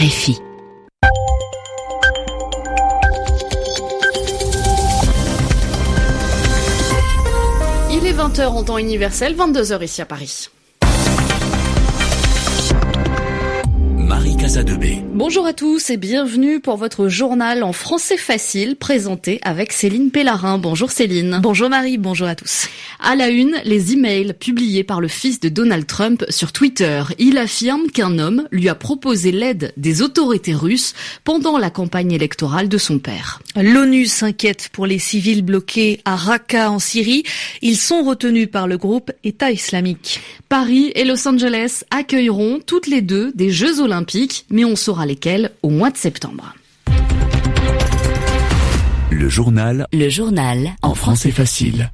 Il est 20h en temps universel, 22h ici à Paris. Bonjour à tous et bienvenue pour votre journal en français facile présenté avec Céline Pellarin. Bonjour Céline. Bonjour Marie, bonjour à tous. À la une, les emails publiés par le fils de Donald Trump sur Twitter. Il affirme qu'un homme lui a proposé l'aide des autorités russes pendant la campagne électorale de son père. L'ONU s'inquiète pour les civils bloqués à Raqqa en Syrie. Ils sont retenus par le groupe État islamique. Paris et Los Angeles accueilleront toutes les deux des Jeux olympiques mais on saura lesquels au mois de septembre. Le journal. Le journal. En français facile.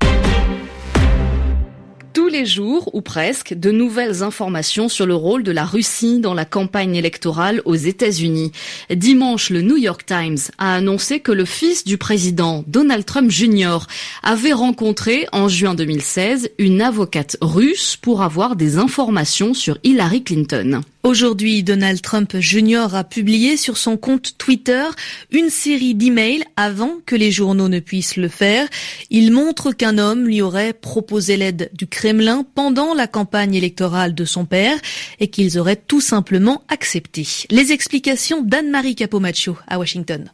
Tous les jours, ou presque, de nouvelles informations sur le rôle de la Russie dans la campagne électorale aux États-Unis. Dimanche, le New York Times a annoncé que le fils du président, Donald Trump Jr., avait rencontré en juin 2016 une avocate russe pour avoir des informations sur Hillary Clinton. Aujourd'hui, Donald Trump Jr. a publié sur son compte Twitter une série d'emails avant que les journaux ne puissent le faire. Il montre qu'un homme lui aurait proposé l'aide du Kremlin pendant la campagne électorale de son père et qu'ils auraient tout simplement accepté. Les explications d'Anne-Marie Capomaccio à Washington.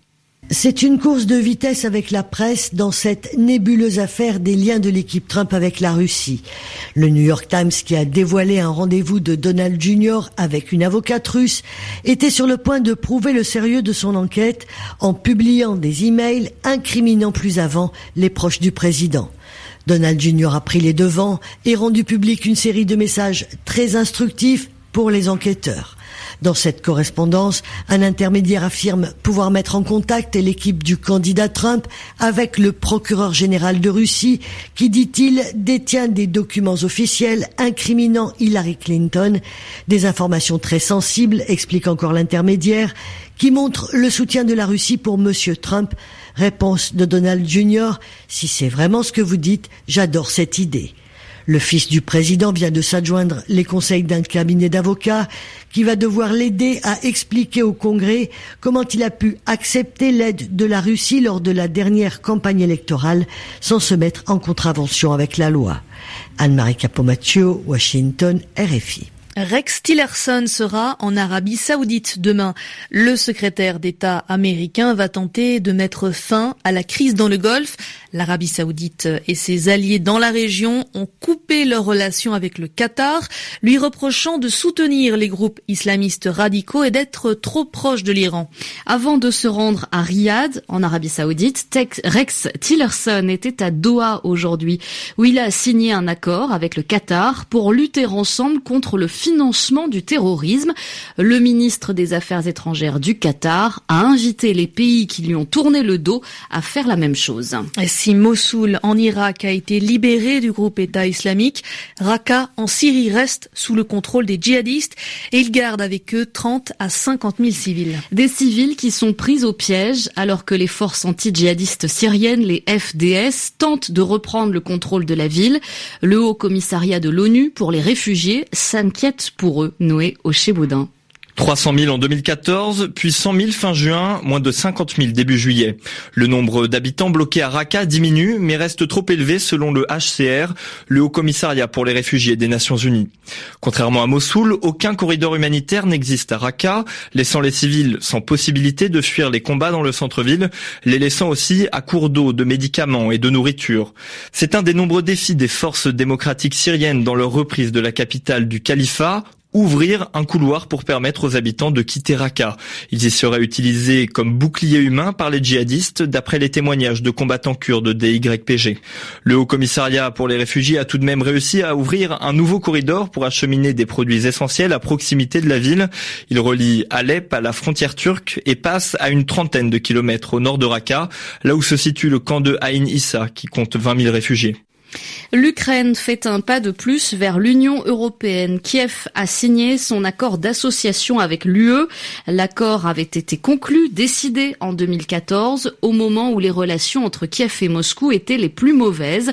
C'est une course de vitesse avec la presse dans cette nébuleuse affaire des liens de l'équipe Trump avec la Russie. Le New York Times, qui a dévoilé un rendez-vous de Donald Jr. avec une avocate russe, était sur le point de prouver le sérieux de son enquête en publiant des emails incriminant plus avant les proches du président. Donald Jr. a pris les devants et rendu public une série de messages très instructifs pour les enquêteurs. Dans cette correspondance, un intermédiaire affirme pouvoir mettre en contact l'équipe du candidat Trump avec le procureur général de Russie qui, dit-il, détient des documents officiels incriminant Hillary Clinton, des informations très sensibles, explique encore l'intermédiaire, qui montrent le soutien de la Russie pour Monsieur Trump. Réponse de Donald Jr. Si c'est vraiment ce que vous dites, j'adore cette idée. Le fils du président vient de s'adjoindre les conseils d'un cabinet d'avocats qui va devoir l'aider à expliquer au Congrès comment il a pu accepter l'aide de la Russie lors de la dernière campagne électorale sans se mettre en contravention avec la loi. Anne-Marie Capomaccio, Washington, RFI. Rex Tillerson sera en Arabie Saoudite demain. Le secrétaire d'État américain va tenter de mettre fin à la crise dans le Golfe. L'Arabie Saoudite et ses alliés dans la région ont coupé leurs relations avec le Qatar, lui reprochant de soutenir les groupes islamistes radicaux et d'être trop proche de l'Iran. Avant de se rendre à Riyad, en Arabie Saoudite, Rex Tillerson était à Doha aujourd'hui, où il a signé un accord avec le Qatar pour lutter ensemble contre le du terrorisme. Le ministre des Affaires étrangères du Qatar a invité les pays qui lui ont tourné le dos à faire la même chose. Si Mossoul en Irak a été libéré du groupe État islamique, Raqqa en Syrie reste sous le contrôle des djihadistes et ils gardent avec eux 30 à 50 000 civils. Des civils qui sont pris au piège alors que les forces anti-djihadistes syriennes, les FDS, tentent de reprendre le contrôle de la ville. Le Haut Commissariat de l'ONU pour les réfugiés s'inquiète pour eux, Noé au Chébaudin. 300 000 en 2014, puis 100 000 fin juin, moins de 50 000 début juillet. Le nombre d'habitants bloqués à Raqqa diminue, mais reste trop élevé selon le HCR, le Haut Commissariat pour les réfugiés des Nations Unies. Contrairement à Mossoul, aucun corridor humanitaire n'existe à Raqqa, laissant les civils sans possibilité de fuir les combats dans le centre-ville, les laissant aussi à court d'eau, de médicaments et de nourriture. C'est un des nombreux défis des forces démocratiques syriennes dans leur reprise de la capitale du califat, ouvrir un couloir pour permettre aux habitants de quitter Raqqa. Ils y seraient utilisés comme bouclier humain par les djihadistes d'après les témoignages de combattants kurdes des YPG. Le Haut Commissariat pour les réfugiés a tout de même réussi à ouvrir un nouveau corridor pour acheminer des produits essentiels à proximité de la ville. Il relie Alep à la frontière turque et passe à une trentaine de kilomètres au nord de Raqqa, là où se situe le camp de Ain Issa qui compte 20 000 réfugiés. L'Ukraine fait un pas de plus vers l'Union européenne. Kiev a signé son accord d'association avec l'UE. L'accord avait été conclu, décidé en 2014, au moment où les relations entre Kiev et Moscou étaient les plus mauvaises.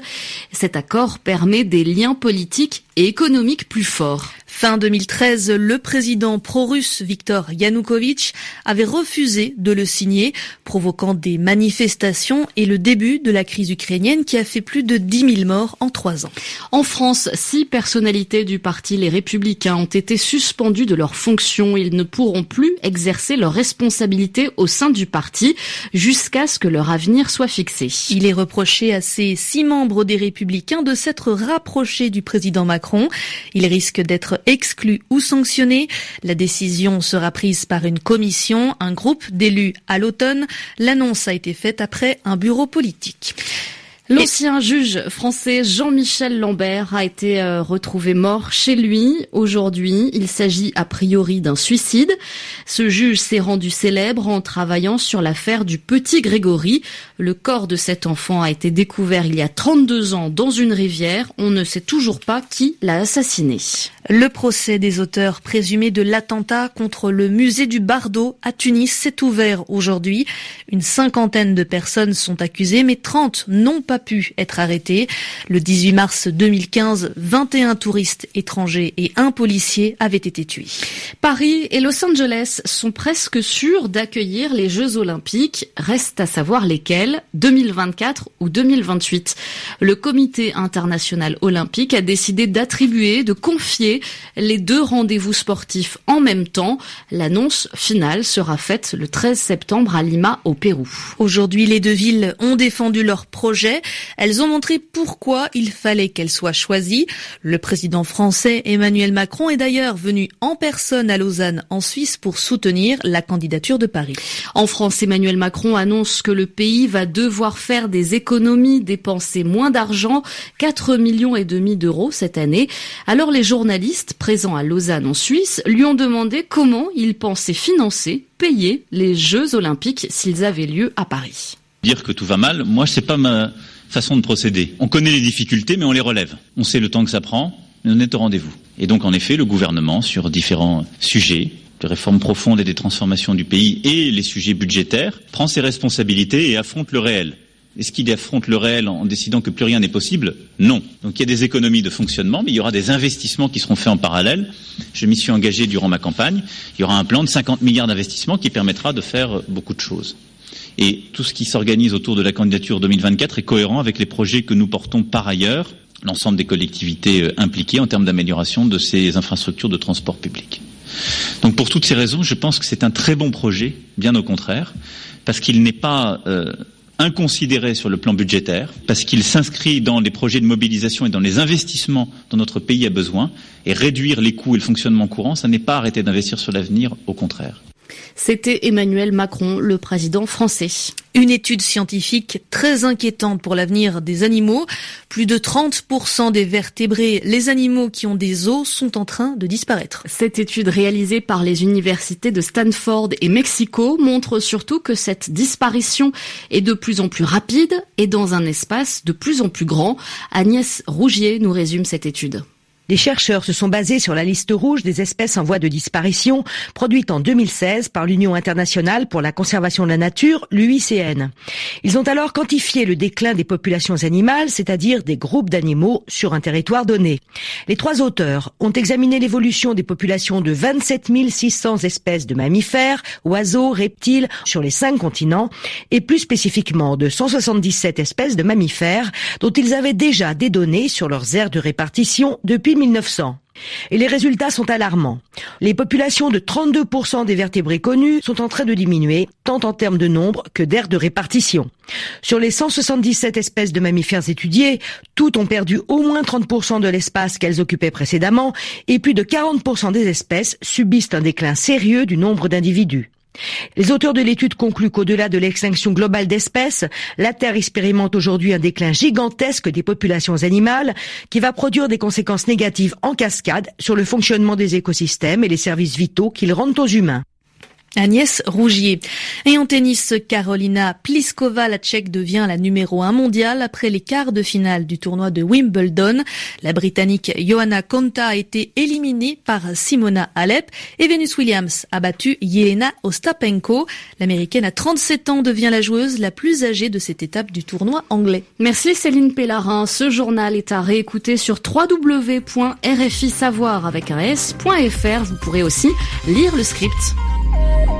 Cet accord permet des liens politiques et économiques plus forts. Fin 2013, le président pro-russe Viktor Yanukovych avait refusé de le signer, provoquant des manifestations et le début de la crise ukrainienne qui a fait plus de 10 000 morts en trois ans. En France, six personnalités du parti Les Républicains ont été suspendues de leurs fonctions. Ils ne pourront plus exercer leurs responsabilités au sein du parti jusqu'à ce que leur avenir soit fixé. Il est reproché à ces six membres des Républicains de s'être rapprochés du président Macron. Ils risquent d'être ou sanctionnés. La décision sera prise par une commission, un groupe d'élus à l'automne. L'annonce a été faite après un bureau politique. L'ancien juge français Jean-Michel Lambert a été euh, retrouvé mort chez lui aujourd'hui. Il s'agit a priori d'un suicide. Ce juge s'est rendu célèbre en travaillant sur l'affaire du petit Grégory. Le corps de cet enfant a été découvert il y a 32 ans dans une rivière. On ne sait toujours pas qui l'a assassiné. Le procès des auteurs présumés de l'attentat contre le musée du Bardo à Tunis s'est ouvert aujourd'hui. Une cinquantaine de personnes sont accusées, mais 30 n'ont pas pu être arrêtés. Le 18 mars 2015, 21 touristes étrangers et un policier avaient été tués. Paris et Los Angeles sont presque sûrs d'accueillir les Jeux Olympiques. Reste à savoir lesquels, 2024 ou 2028. Le comité international olympique a décidé d'attribuer, de confier les deux rendez-vous sportifs en même temps. L'annonce finale sera faite le 13 septembre à Lima, au Pérou. Aujourd'hui, les deux villes ont défendu leur projet. Elles ont montré pourquoi il fallait qu'elles soient choisies. Le président français Emmanuel Macron est d'ailleurs venu en personne à Lausanne, en Suisse, pour soutenir la candidature de Paris. En France, Emmanuel Macron annonce que le pays va devoir faire des économies, dépenser moins d'argent, 4 millions et demi d'euros cette année. Alors les journalistes présents à Lausanne en Suisse lui ont demandé comment il pensait financer, payer les Jeux olympiques s'ils avaient lieu à Paris. Façon de procéder. On connaît les difficultés mais on les relève. On sait le temps que ça prend, mais on est au rendez-vous. Et donc en effet, le gouvernement sur différents sujets de réformes profondes et des transformations du pays et les sujets budgétaires, prend ses responsabilités et affronte le réel. Est-ce qu'il affronte le réel en décidant que plus rien n'est possible? Non. Donc il y a des économies de fonctionnement, mais il y aura des investissements qui seront faits en parallèle. Je m'y suis engagé durant ma campagne. Il y aura un plan de 50 milliards d'investissements qui permettra de faire beaucoup de choses. Et tout ce qui s'organise autour de la candidature 2024 est cohérent avec les projets que nous portons par ailleurs, l'ensemble des collectivités euh, impliquées en termes d'amélioration de ces infrastructures de transport public. Donc pour toutes ces raisons, je pense que c'est un très bon projet, bien au contraire, parce qu'il n'est pas euh, inconsidéré sur le plan budgétaire, parce qu'il s'inscrit dans les projets de mobilisation et dans les investissements dont notre pays a besoin, et réduire les coûts et le fonctionnement courant, ça n'est pas arrêter d'investir sur l'avenir, au contraire. C'était Emmanuel Macron, le président français. Une étude scientifique très inquiétante pour l'avenir des animaux. Plus de 30% des vertébrés, les animaux qui ont des os, sont en train de disparaître. Cette étude réalisée par les universités de Stanford et Mexico montre surtout que cette disparition est de plus en plus rapide et dans un espace de plus en plus grand. Agnès Rougier nous résume cette étude. Les chercheurs se sont basés sur la liste rouge des espèces en voie de disparition, produite en 2016 par l'Union internationale pour la conservation de la nature, l'UICN. Ils ont alors quantifié le déclin des populations animales, c'est-à-dire des groupes d'animaux sur un territoire donné. Les trois auteurs ont examiné l'évolution des populations de 27 600 espèces de mammifères, oiseaux, reptiles sur les cinq continents, et plus spécifiquement de 177 espèces de mammifères dont ils avaient déjà des données sur leurs aires de répartition depuis 1900. Et les résultats sont alarmants. Les populations de 32% des vertébrés connus sont en train de diminuer, tant en termes de nombre que d'aires de répartition. Sur les 177 espèces de mammifères étudiées, toutes ont perdu au moins 30% de l'espace qu'elles occupaient précédemment, et plus de 40% des espèces subissent un déclin sérieux du nombre d'individus. Les auteurs de l'étude concluent qu'au-delà de l'extinction globale d'espèces, la Terre expérimente aujourd'hui un déclin gigantesque des populations animales qui va produire des conséquences négatives en cascade sur le fonctionnement des écosystèmes et les services vitaux qu'ils rendent aux humains. Agnès Rougier. Et en tennis, Carolina Pliskova, la tchèque, devient la numéro 1 mondiale après les quarts de finale du tournoi de Wimbledon. La britannique Johanna Konta a été éliminée par Simona Alep et Venus Williams a battu Yelena Ostapenko. L'américaine à 37 ans devient la joueuse la plus âgée de cette étape du tournoi anglais. Merci Céline Pellarin. Ce journal est à réécouter sur www.rfisavoir avec un s.fr. Vous pourrez aussi lire le script.